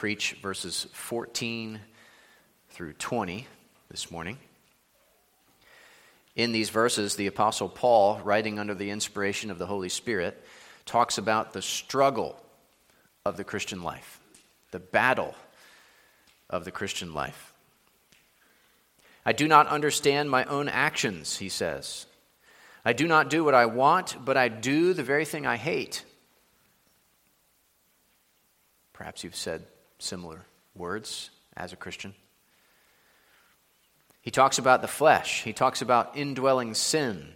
preach verses 14 through 20 this morning. In these verses, the Apostle Paul, writing under the inspiration of the Holy Spirit, talks about the struggle of the Christian life, the battle of the Christian life. I do not understand my own actions, he says. I do not do what I want, but I do the very thing I hate. Perhaps you've said similar words as a Christian. He talks about the flesh, he talks about indwelling sin.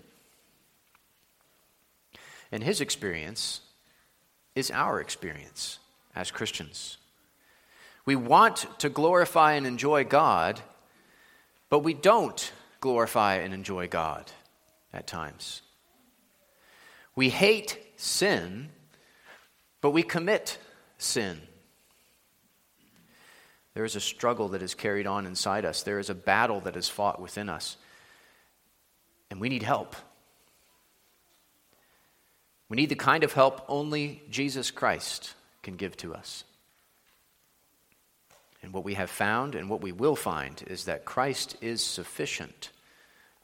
And his experience is our experience as Christians. We want to glorify and enjoy God, but we don't glorify and enjoy God at times. We hate sin, but we commit sin. There is a struggle that is carried on inside us. There is a battle that is fought within us. And we need help. We need the kind of help only Jesus Christ can give to us. And what we have found and what we will find is that Christ is sufficient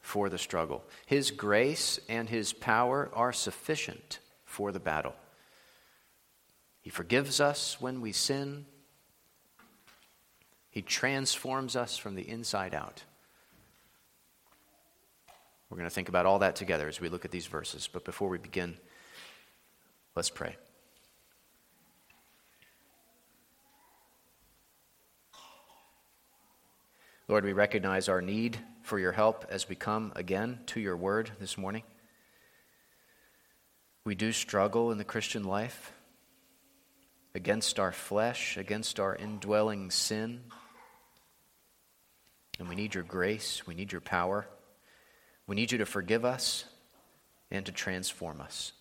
for the struggle. His grace and His power are sufficient for the battle. He forgives us when we sin. He transforms us from the inside out. We're going to think about all that together as we look at these verses. But before we begin, let's pray. Lord, we recognize our need for your help as we come again to your word this morning. We do struggle in the Christian life against our flesh, against our indwelling sin. And we need your grace. We need your power. We need you to forgive us and to transform us.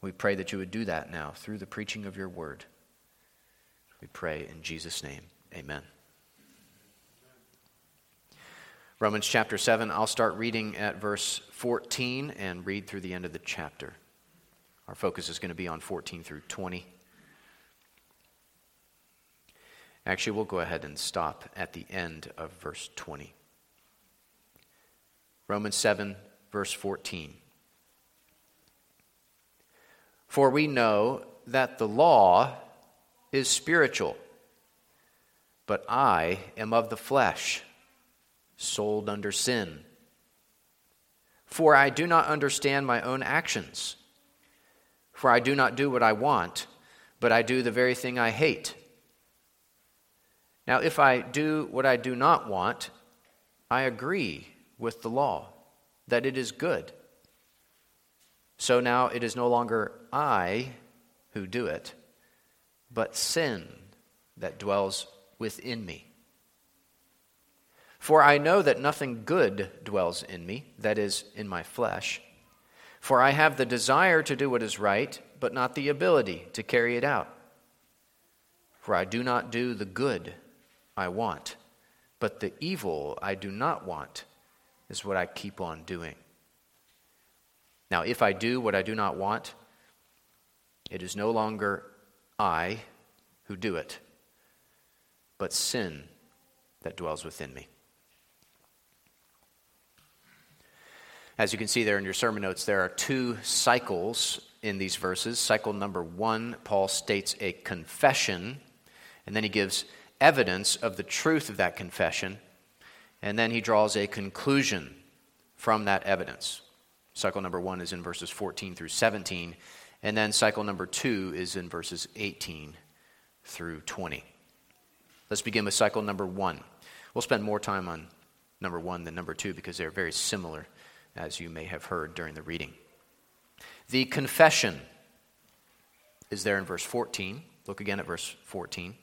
We pray that you would do that now through the preaching of your word. We pray in Jesus' name. Amen. Romans chapter 7, I'll start reading at verse 14 and read through the end of the chapter. Our focus is going to be on 14 through 20. Actually, we'll go ahead and stop at the end of verse 20. Romans 7, verse 14. For we know that the law is spiritual, but I am of the flesh, sold under sin. For I do not understand my own actions. For I do not do what I want, but I do the very thing I hate. Now, if I do what I do not want, I agree with the law that it is good. So now it is no longer I who do it, but sin that dwells within me. For I know that nothing good dwells in me, that is, in my flesh. For I have the desire to do what is right, but not the ability to carry it out. For I do not do the good I want, but the evil I do not want is what I keep on doing. Now, if I do what I do not want, it is no longer I who do it, but sin that dwells within me. As you can see there in your sermon notes, there are two cycles in these verses. Cycle number one, Paul states a confession, and then he gives evidence of the truth of that confession, and then he draws a conclusion from that evidence. Cycle number one is in verses 14 through 17, and then cycle number two is in verses 18 through 20. Let's begin with cycle number one. We'll spend more time on number one than number two because they're very similar, as you may have heard during the reading. The confession is there in verse 14. Look again at verse 14.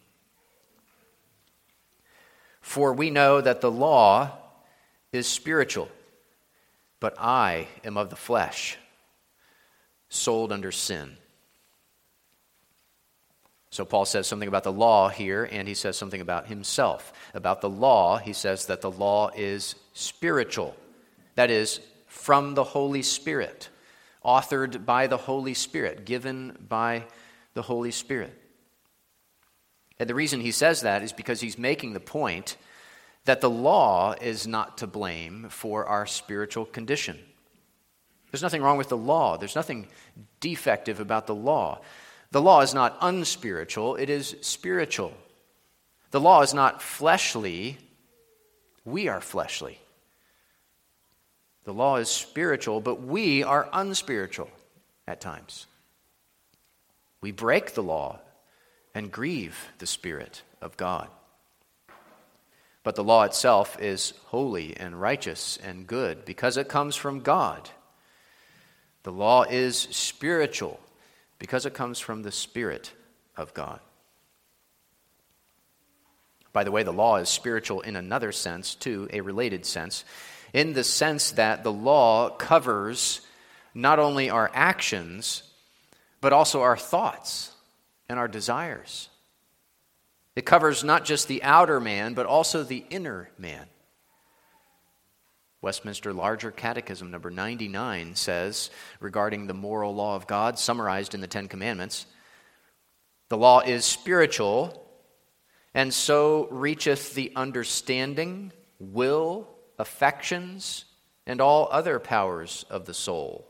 For we know that the law is spiritual, but I am of the flesh, sold under sin. So Paul says something about the law here, and he says something about himself. About the law, he says that the law is spiritual. That is, from the Holy Spirit, authored by the Holy Spirit, given by the Holy Spirit. And the reason he says that is because he's making the point that the law is not to blame for our spiritual condition. There's nothing wrong with the law, there's nothing defective about the law. The law is not unspiritual, it is spiritual. The law is not fleshly, we are fleshly. The law is spiritual, but we are unspiritual at times. We break the law and grieve the Spirit of God. But the law itself is holy and righteous and good because it comes from God. The law is spiritual because it comes from the Spirit of God. By the way, the law is spiritual in another sense, too, a related sense, in the sense that the law covers not only our actions, but also our thoughts and our desires. It covers not just the outer man, but also the inner man. Westminster Larger Catechism, number 99, says regarding the moral law of God, summarized in the Ten Commandments the law is spiritual, and so reacheth the understanding, will, affections, and all other powers of the soul,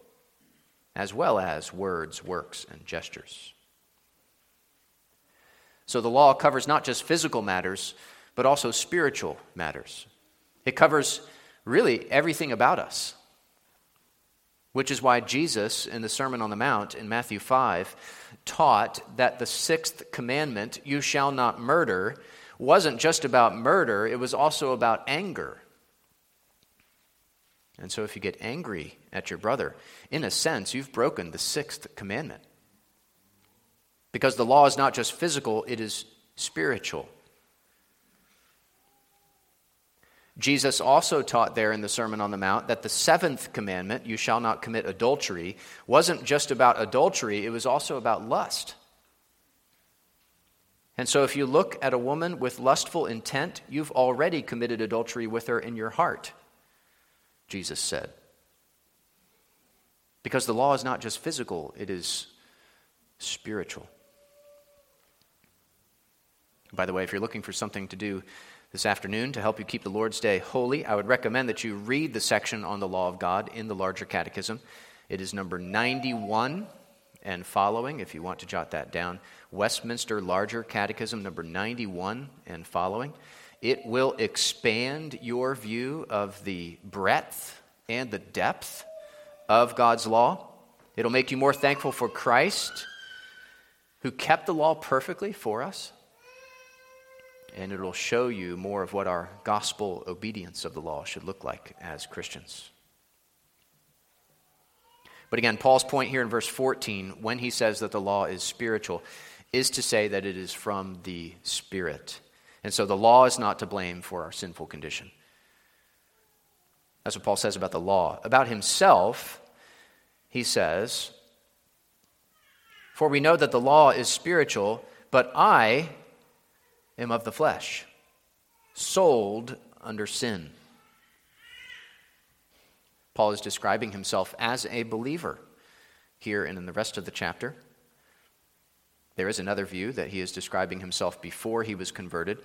as well as words, works, and gestures. So the law covers not just physical matters, but also spiritual matters. It covers really everything about us, which is why Jesus, in the Sermon on the Mount in Matthew 5, taught that the sixth commandment, you shall not murder, wasn't just about murder, it was also about anger. And so, if you get angry at your brother, in a sense, you've broken the sixth commandment. Because the law is not just physical, it is spiritual. Jesus also taught there in the Sermon on the Mount that the seventh commandment, you shall not commit adultery, wasn't just about adultery, it was also about lust. And so, if you look at a woman with lustful intent, you've already committed adultery with her in your heart, Jesus said. Because the law is not just physical, it is spiritual. By the way, if you're looking for something to do this afternoon to help you keep the Lord's Day holy, I would recommend that you read the section on the law of God in the larger catechism. It is number 91 and following, if you want to jot that down. Westminster Larger Catechism, number 91 and following. It will expand your view of the breadth and the depth of God's law. It'll make you more thankful for Christ, who kept the law perfectly for us and it'll show you more of what our gospel obedience of the law should look like as Christians. But again, Paul's point here in verse 14, when he says that the law is spiritual, is to say that it is from the Spirit. And so the law is not to blame for our sinful condition. That's what Paul says about the law. About himself, he says, For we know that the law is spiritual, but I, am of the flesh, sold under sin. Paul is describing himself as a believer here and in the rest of the chapter. There is another view that he is describing himself before he was converted.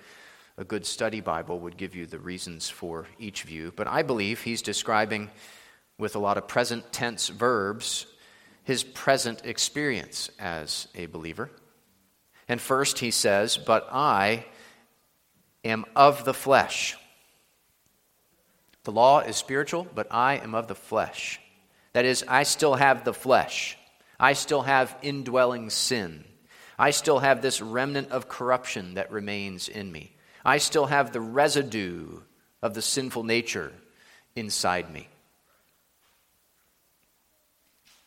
A good study Bible would give you the reasons for each view. But I believe he's describing, with a lot of present tense verbs, his present experience as a believer. And first he says, But I am of the flesh. The law is spiritual, but I am of the flesh. That is, I still have the flesh. I still have indwelling sin. I still have this remnant of corruption that remains in me. I still have the residue of the sinful nature inside me.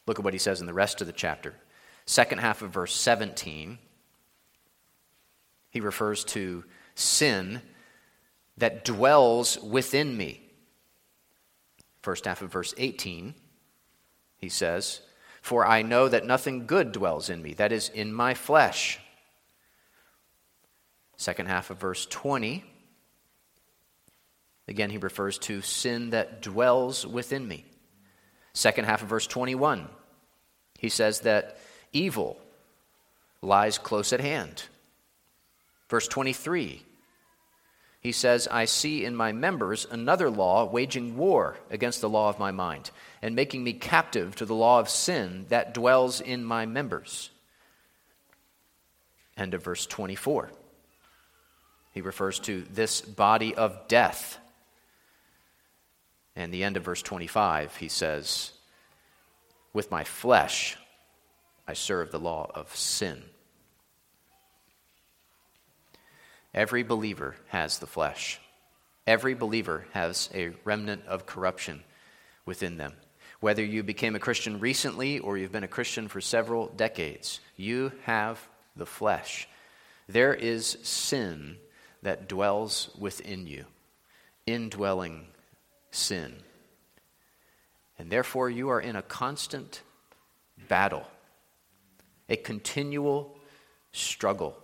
Look at what he says in the rest of the chapter. Second half of verse 17 he refers to sin that dwells within me. First half of verse 18, he says, For I know that nothing good dwells in me, that is, in my flesh. Second half of verse 20, again, he refers to sin that dwells within me. Second half of verse 21, he says that evil lies close at hand. Verse 23, he says, I see in my members another law waging war against the law of my mind and making me captive to the law of sin that dwells in my members. End of verse 24. He refers to this body of death. And the end of verse 25, he says, With my flesh I serve the law of sin. Every believer has the flesh. Every believer has a remnant of corruption within them. Whether you became a Christian recently or you've been a Christian for several decades, you have the flesh. There is sin that dwells within you, indwelling sin. And therefore, you are in a constant battle, a continual struggle.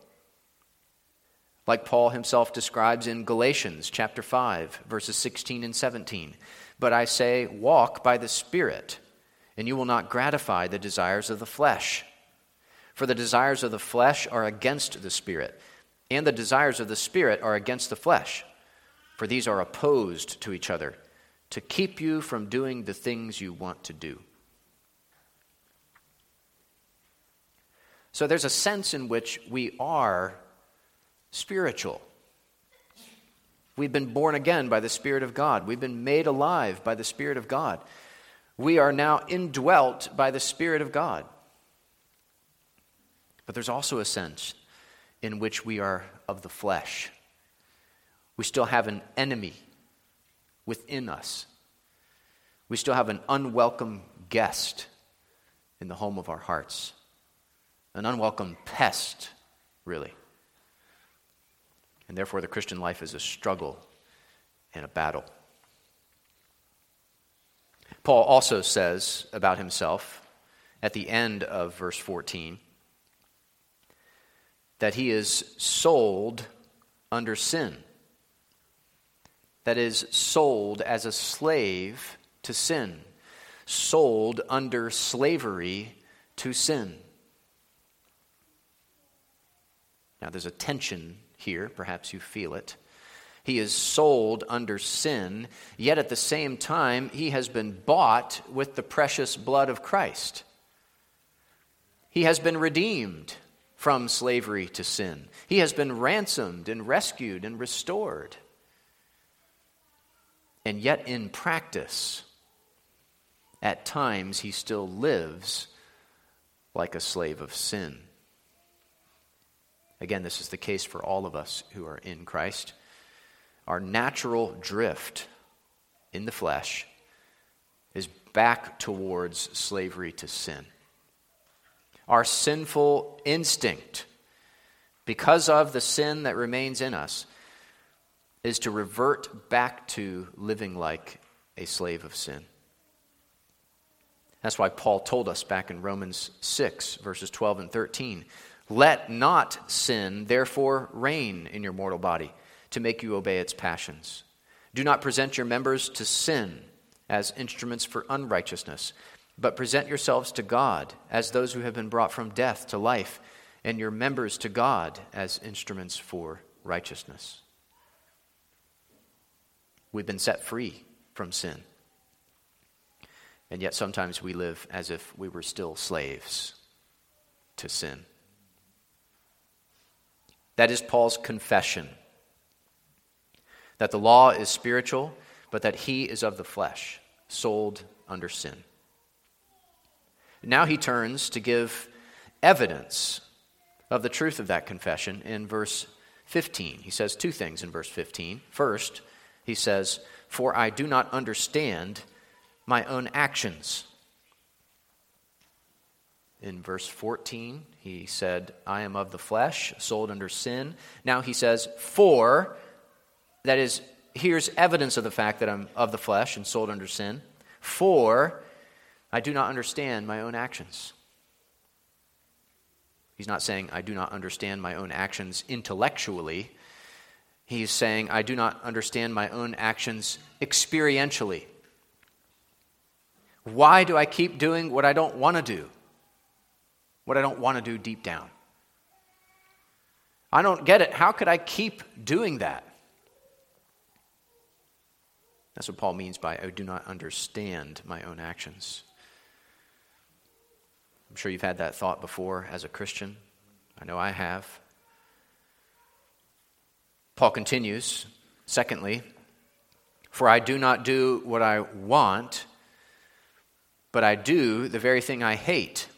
Like Paul himself describes in Galatians chapter 5, verses 16 and 17. But I say, walk by the Spirit, and you will not gratify the desires of the flesh. For the desires of the flesh are against the Spirit, and the desires of the Spirit are against the flesh. For these are opposed to each other, to keep you from doing the things you want to do. So there's a sense in which we are spiritual. We've been born again by the Spirit of God. We've been made alive by the Spirit of God. We are now indwelt by the Spirit of God. But there's also a sense in which we are of the flesh. We still have an enemy within us. We still have an unwelcome guest in the home of our hearts, an unwelcome pest, really. And therefore, the Christian life is a struggle and a battle. Paul also says about himself at the end of verse 14 that he is sold under sin. That is, sold as a slave to sin, sold under slavery to sin. Now, there's a tension here, perhaps you feel it. He is sold under sin, yet at the same time, he has been bought with the precious blood of Christ. He has been redeemed from slavery to sin. He has been ransomed and rescued and restored. And yet, in practice, at times he still lives like a slave of sin. Again, this is the case for all of us who are in Christ. Our natural drift in the flesh is back towards slavery to sin our sinful instinct, because of the sin that remains in us, is to revert back to living like a slave of sin. That's why Paul told us back in Romans 6, verses 12 and 13 Let not sin, therefore, reign in your mortal body to make you obey its passions. Do not present your members to sin as instruments for unrighteousness, but present yourselves to God as those who have been brought from death to life, and your members to God as instruments for righteousness. We've been set free from sin. And yet sometimes we live as if we were still slaves to sin. That is Paul's confession that the law is spiritual, but that he is of the flesh, sold under sin. Now he turns to give evidence of the truth of that confession in verse 15. He says two things in verse 15. First, he says, For I do not understand my own actions. In verse 14, he said, I am of the flesh, sold under sin. Now he says, For, that is, here's evidence of the fact that I'm of the flesh and sold under sin. For I do not understand my own actions. He's not saying, I do not understand my own actions intellectually. He's saying, I do not understand my own actions experientially. Why do I keep doing what I don't want to do? What I don't want to do deep down? I don't get it. How could I keep doing that? That's what Paul means by I do not understand my own actions. I'm sure you've had that thought before as a Christian. I know I have. Paul continues, secondly, for I do not do what I want, but I do the very thing I hate.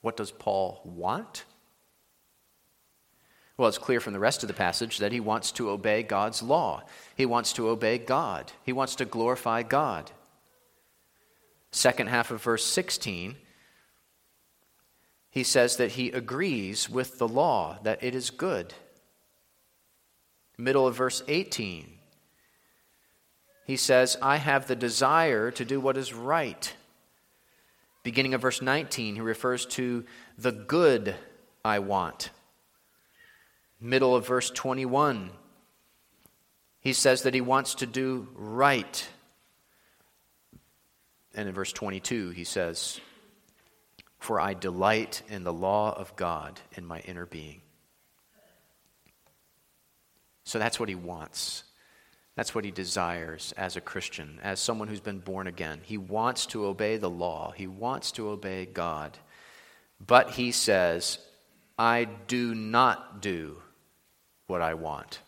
What does Paul want? Well, it's clear from the rest of the passage that he wants to obey God's law. He wants to obey God. He wants to glorify God. Second half of verse 16, he says that he agrees with the law, that it is good. Middle of verse 18, he says, I have the desire to do what is right. Beginning of verse 19, he refers to the good I want. Middle of verse 21, he says that he wants to do right. And in verse 22, he says, For I delight in the law of God in my inner being. So that's what he wants. That's what he desires as a Christian, as someone who's been born again. He wants to obey the law, he wants to obey God. But he says, I do not do what I want,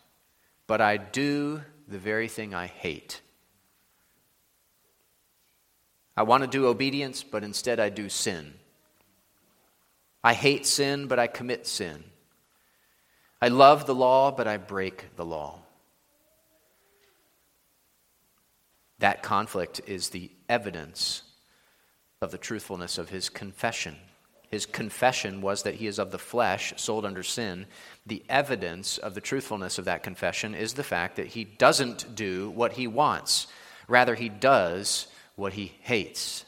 but I do the very thing I hate. I want to do obedience, but instead I do sin. I hate sin, but I commit sin. I love the law, but I break the law. That conflict is the evidence of the truthfulness of his confession. His confession was that he is of the flesh, sold under sin. The evidence of the truthfulness of that confession is the fact that he doesn't do what he wants. Rather, he does what he hates.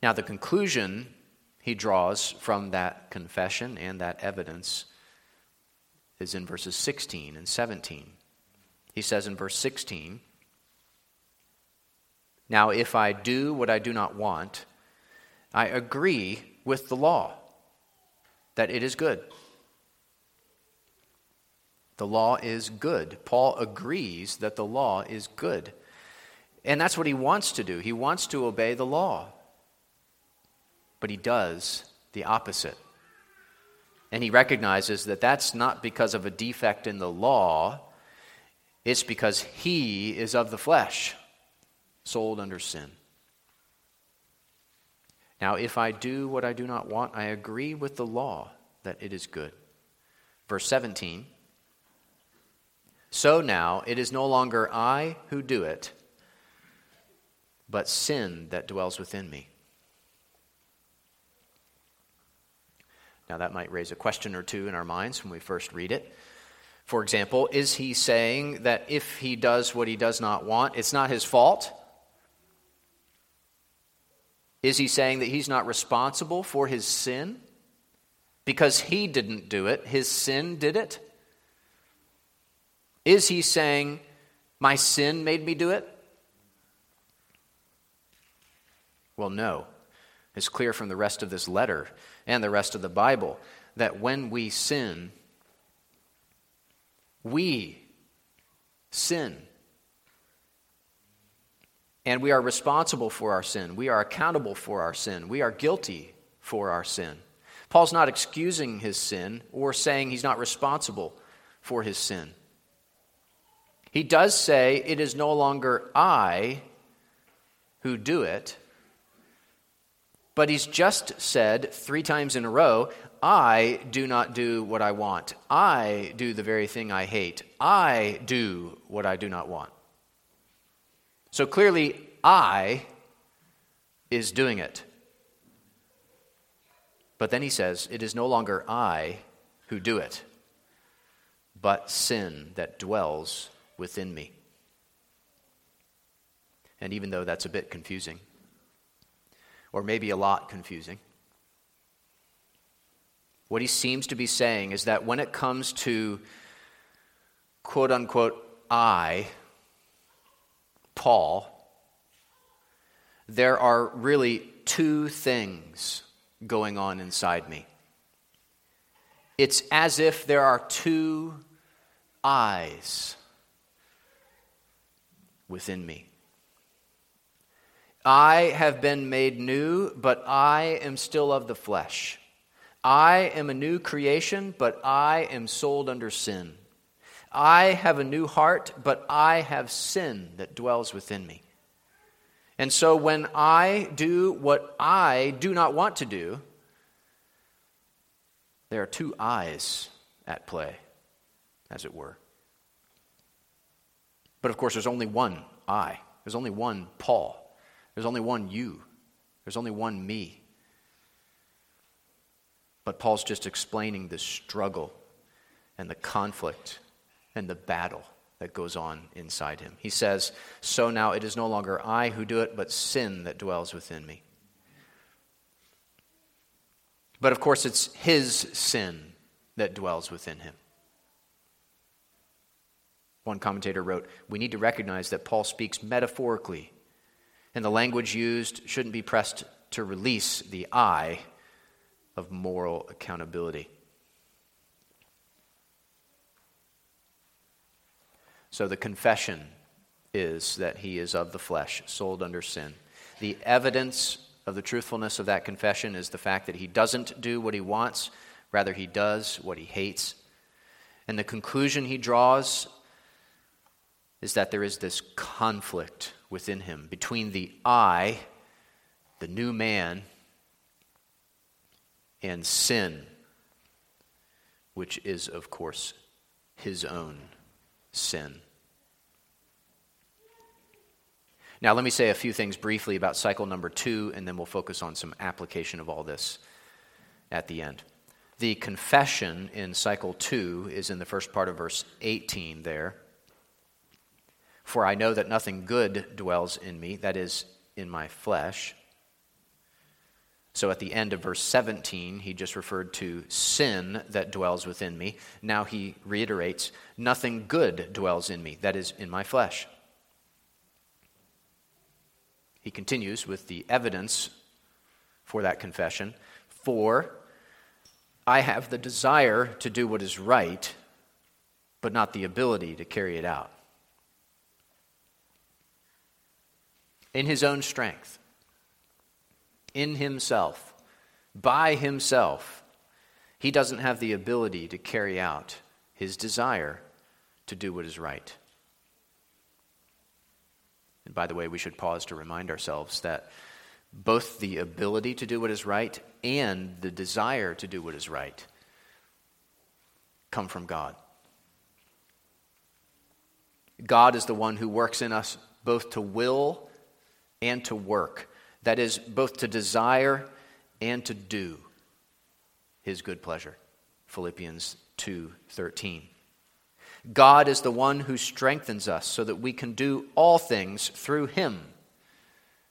Now, the conclusion he draws from that confession and that evidence is in verses 16 and 17. He says in verse 16, Now if I do what I do not want, I agree with the law that it is good. The law is good. Paul agrees that the law is good. And that's what he wants to do. He wants to obey the law. But he does the opposite. And he recognizes that that's not because of a defect in the law, it's because he is of the flesh, sold under sin. Now, if I do what I do not want, I agree with the law that it is good. Verse 17 So now it is no longer I who do it, but sin that dwells within me. Now, that might raise a question or two in our minds when we first read it. For example, is he saying that if he does what he does not want, it's not his fault? Is he saying that he's not responsible for his sin? Because he didn't do it, his sin did it? Is he saying, my sin made me do it? Well, no. It's clear from the rest of this letter and the rest of the Bible that when we sin, we sin. And we are responsible for our sin. We are accountable for our sin. We are guilty for our sin. Paul's not excusing his sin or saying he's not responsible for his sin. He does say, It is no longer I who do it, but he's just said three times in a row, I do not do what I want. I do the very thing I hate. I do what I do not want. So clearly, I is doing it. But then he says, It is no longer I who do it, but sin that dwells within me. And even though that's a bit confusing, or maybe a lot confusing. What he seems to be saying is that when it comes to quote unquote I, Paul, there are really two things going on inside me. It's as if there are two eyes within me. I have been made new, but I am still of the flesh. I am a new creation, but I am sold under sin. I have a new heart, but I have sin that dwells within me. And so when I do what I do not want to do, there are two eyes at play, as it were. But of course, there's only one I. There's only one Paul. There's only one you. There's only one me. But Paul's just explaining the struggle and the conflict and the battle that goes on inside him. He says, So now it is no longer I who do it, but sin that dwells within me. But of course, it's his sin that dwells within him. One commentator wrote, We need to recognize that Paul speaks metaphorically, and the language used shouldn't be pressed to release the I of moral accountability. So the confession is that he is of the flesh, sold under sin. The evidence of the truthfulness of that confession is the fact that he doesn't do what he wants, rather, he does what he hates. And the conclusion he draws is that there is this conflict within him between the I, the new man, and sin, which is, of course, his own sin. Now, let me say a few things briefly about cycle number two, and then we'll focus on some application of all this at the end. The confession in cycle two is in the first part of verse 18 there. For I know that nothing good dwells in me, that is, in my flesh. So at the end of verse 17, he just referred to sin that dwells within me. Now he reiterates, nothing good dwells in me, that is, in my flesh. He continues with the evidence for that confession. For I have the desire to do what is right, but not the ability to carry it out. In his own strength, in himself, by himself, he doesn't have the ability to carry out his desire to do what is right. And by the way, we should pause to remind ourselves that both the ability to do what is right and the desire to do what is right come from God. God is the one who works in us both to will and to work that is, both to desire and to do his good pleasure. Philippians 2:13. God is the one who strengthens us so that we can do all things through him.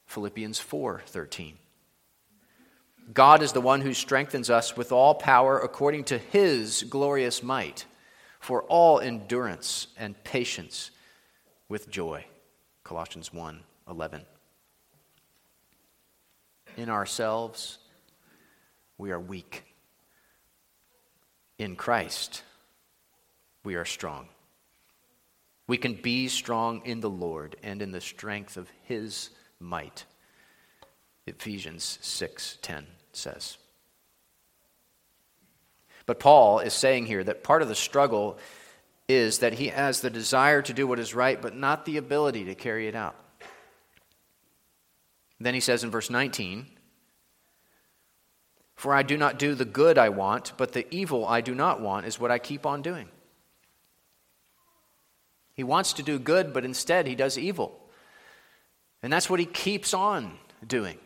Philippians 4:13. God is the one who strengthens us with all power according to his glorious might for all endurance and patience with joy. Colossians 1:11 in ourselves, we are weak. In Christ, we are strong. We can be strong in the Lord and in the strength of his might. Ephesians 6:10 says. But Paul is saying here that part of the struggle is that he has the desire to do what is right but not the ability to carry it out. Then he says in verse 19, For I do not do the good I want, but the evil I do not want is what I keep on doing. He wants to do good, but instead he does evil. And that's what he keeps on doing.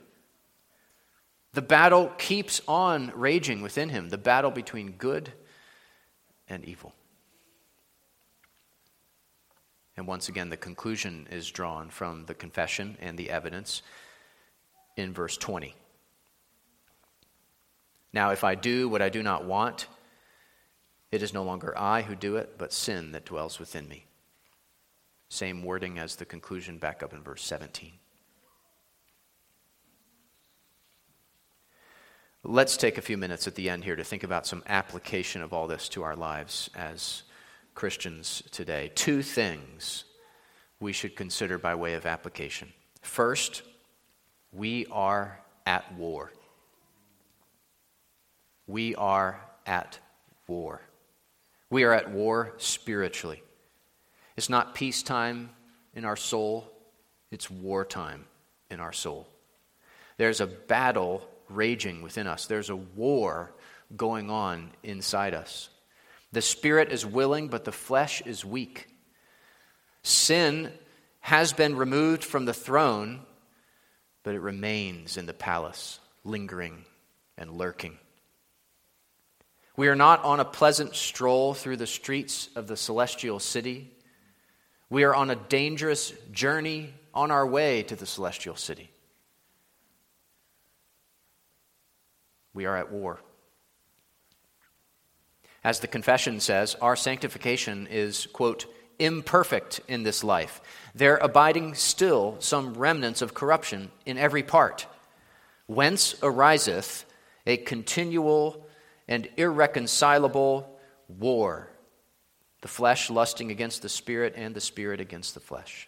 The battle keeps on raging within him the battle between good and evil. And once again, the conclusion is drawn from the confession and the evidence in verse 20. Now, if I do what I do not want, it is no longer I who do it, but sin that dwells within me. Same wording as the conclusion back up in verse 17. Let's take a few minutes at the end here to think about some application of all this to our lives as Christians today. Two things we should consider by way of application. First, we are at war. We are at war. We are at war spiritually. It's not peacetime in our soul, it's wartime in our soul. There's a battle raging within us, there's a war going on inside us. The spirit is willing, but the flesh is weak. Sin has been removed from the throne, but it remains in the palace, lingering and lurking. We are not on a pleasant stroll through the streets of the celestial city. We are on a dangerous journey on our way to the celestial city. We are at war. As the confession says, our sanctification is, quote, imperfect in this life, there abiding still some remnants of corruption in every part, whence ariseth a continual and irreconcilable war, the flesh lusting against the spirit, and the spirit against the flesh.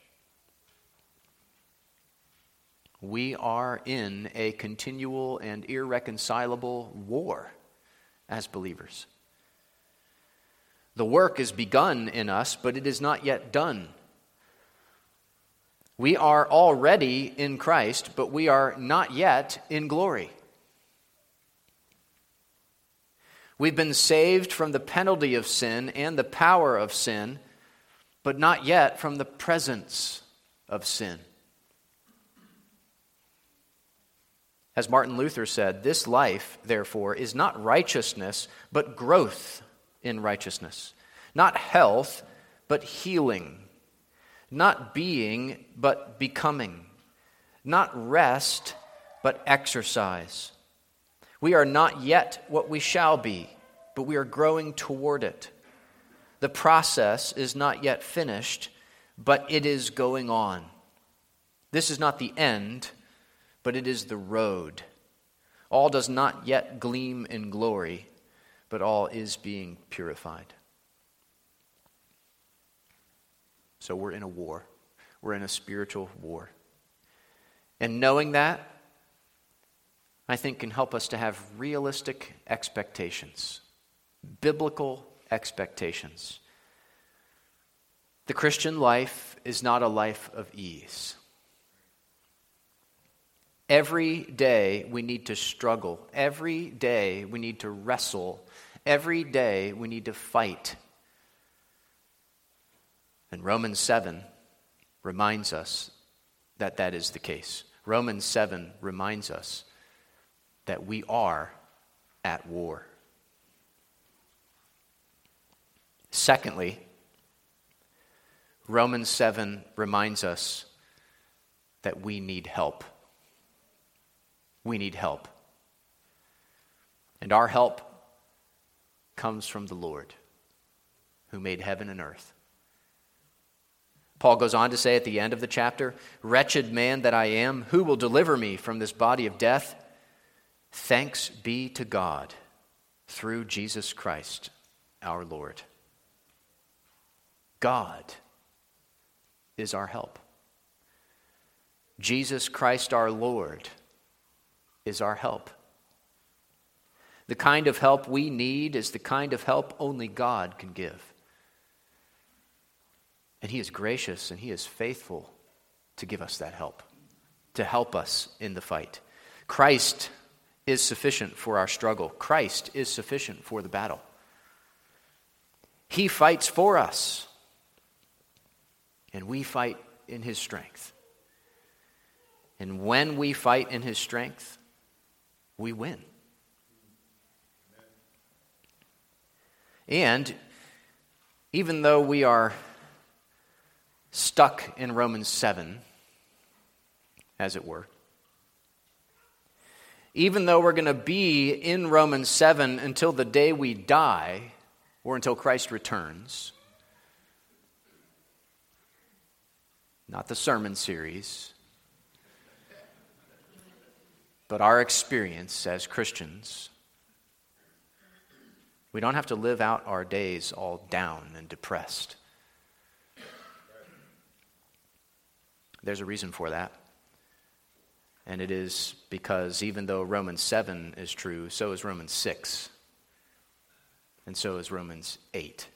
We are in a continual and irreconcilable war as believers. The work is begun in us, but it is not yet done. We are already in Christ, but we are not yet in glory. We've been saved from the penalty of sin and the power of sin, but not yet from the presence of sin. As Martin Luther said, this life, therefore, is not righteousness, but growth in righteousness. Not health, but healing. Not being, but becoming. Not rest, but exercise. We are not yet what we shall be, but we are growing toward it. The process is not yet finished, but it is going on. This is not the end, but it is the road. All does not yet gleam in glory, but all is being purified. So we're in a war. We're in a spiritual war. And knowing that, I think, can help us to have realistic expectations, biblical expectations. The Christian life is not a life of ease. Every day we need to struggle. Every day we need to wrestle. Every day we need to fight. And Romans 7 reminds us that that is the case. Romans 7 reminds us that we are at war. Secondly, Romans 7 reminds us that we need help. We need help. And our help comes from the Lord who made heaven and earth. Paul goes on to say at the end of the chapter Wretched man that I am, who will deliver me from this body of death? Thanks be to God through Jesus Christ our Lord. God is our help. Jesus Christ our Lord is our help. The kind of help we need is the kind of help only God can give. And He is gracious and He is faithful to give us that help, to help us in the fight. Christ is sufficient for our struggle, Christ is sufficient for the battle. He fights for us, and we fight in His strength. And when we fight in His strength, we win. And even though we are stuck in Romans 7, as it were, even though we're going to be in Romans 7 until the day we die or until Christ returns, not the sermon series, But our experience as Christians, we don't have to live out our days all down and depressed. There's a reason for that. And it is because even though Romans 7 is true, so is Romans 6. And so is Romans 8.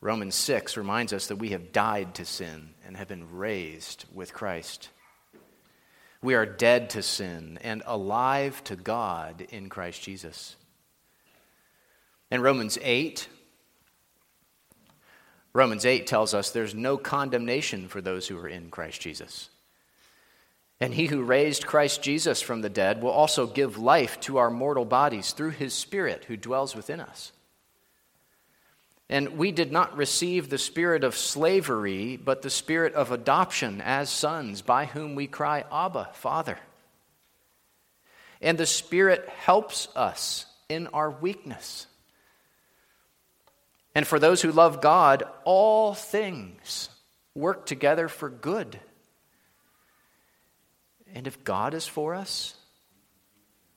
Romans 6 reminds us that we have died to sin and have been raised with Christ. We are dead to sin and alive to God in Christ Jesus. And Romans 8, Romans 8 tells us there's no condemnation for those who are in Christ Jesus. And he who raised Christ Jesus from the dead will also give life to our mortal bodies through his Spirit who dwells within us. And we did not receive the spirit of slavery, but the spirit of adoption as sons, by whom we cry, Abba, Father. And the Spirit helps us in our weakness. And for those who love God, all things work together for good. And if God is for us,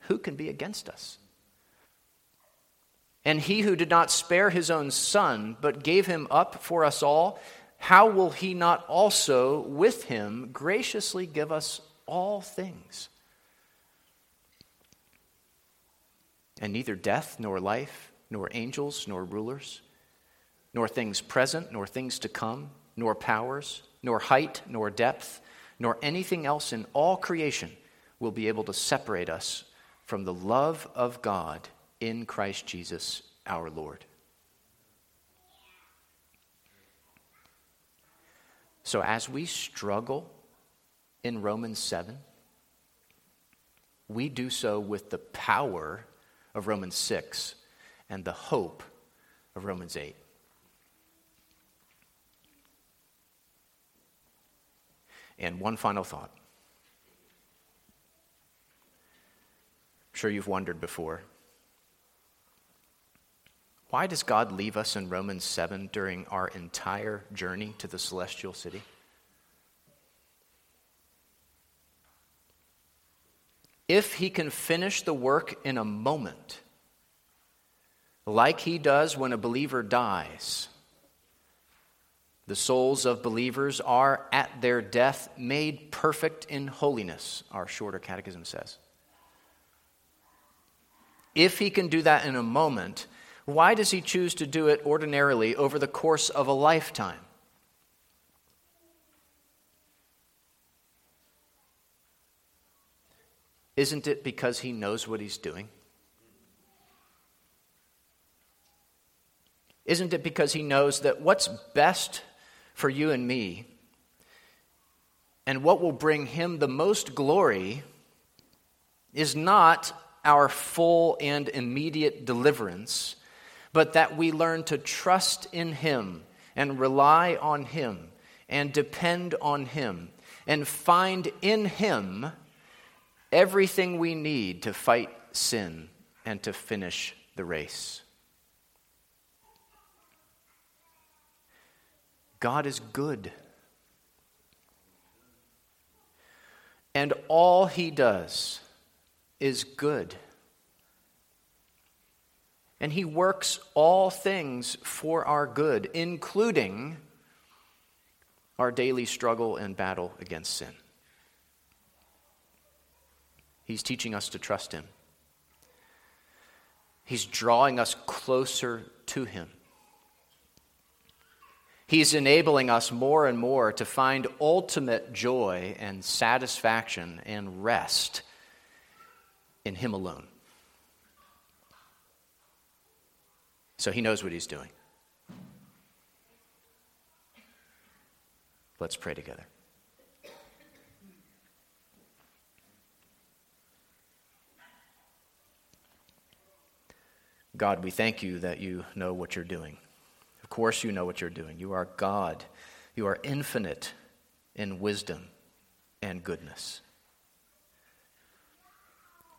who can be against us? And he who did not spare his own son, but gave him up for us all, how will he not also with him graciously give us all things? And neither death, nor life, nor angels, nor rulers, nor things present, nor things to come, nor powers, nor height, nor depth, nor anything else in all creation will be able to separate us from the love of God in Christ Jesus our Lord. So, as we struggle in Romans 7, we do so with the power of Romans 6 and the hope of Romans 8. And one final thought. I'm sure you've wondered before why does God leave us in Romans 7 during our entire journey to the celestial city? If he can finish the work in a moment, like he does when a believer dies, the souls of believers are at their death made perfect in holiness, our shorter catechism says. If he can do that in a moment, why does he choose to do it ordinarily over the course of a lifetime? Isn't it because he knows what he's doing? Isn't it because he knows that what's best for you and me and what will bring him the most glory is not our full and immediate deliverance, but that we learn to trust in Him and rely on Him and depend on Him and find in Him everything we need to fight sin and to finish the race. God is good. And all He does is good and He works all things for our good, including our daily struggle and battle against sin. He's teaching us to trust Him. He's drawing us closer to Him. He's enabling us more and more to find ultimate joy and satisfaction and rest in Him alone. So he knows what he's doing. Let's pray together. God, we thank you that you know what you're doing. Of course, you know what you're doing. You are God, you are infinite in wisdom and goodness.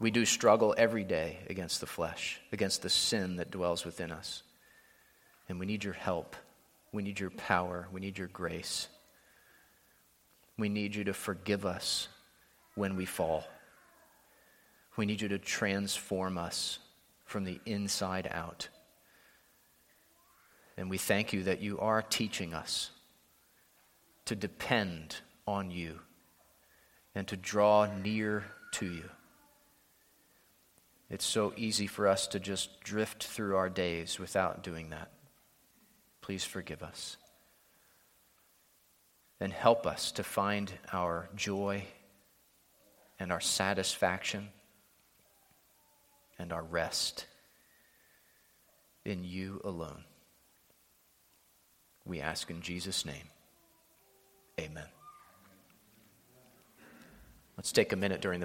We do struggle every day against the flesh, against the sin that dwells within us. And we need your help. We need your power. We need your grace. We need you to forgive us when we fall. We need you to transform us from the inside out. And we thank you that you are teaching us to depend on you and to draw near to you. It's so easy for us to just drift through our days without doing that. Please forgive us. And help us to find our joy and our satisfaction and our rest in you alone. We ask in Jesus' name. Amen. Let's take a minute during the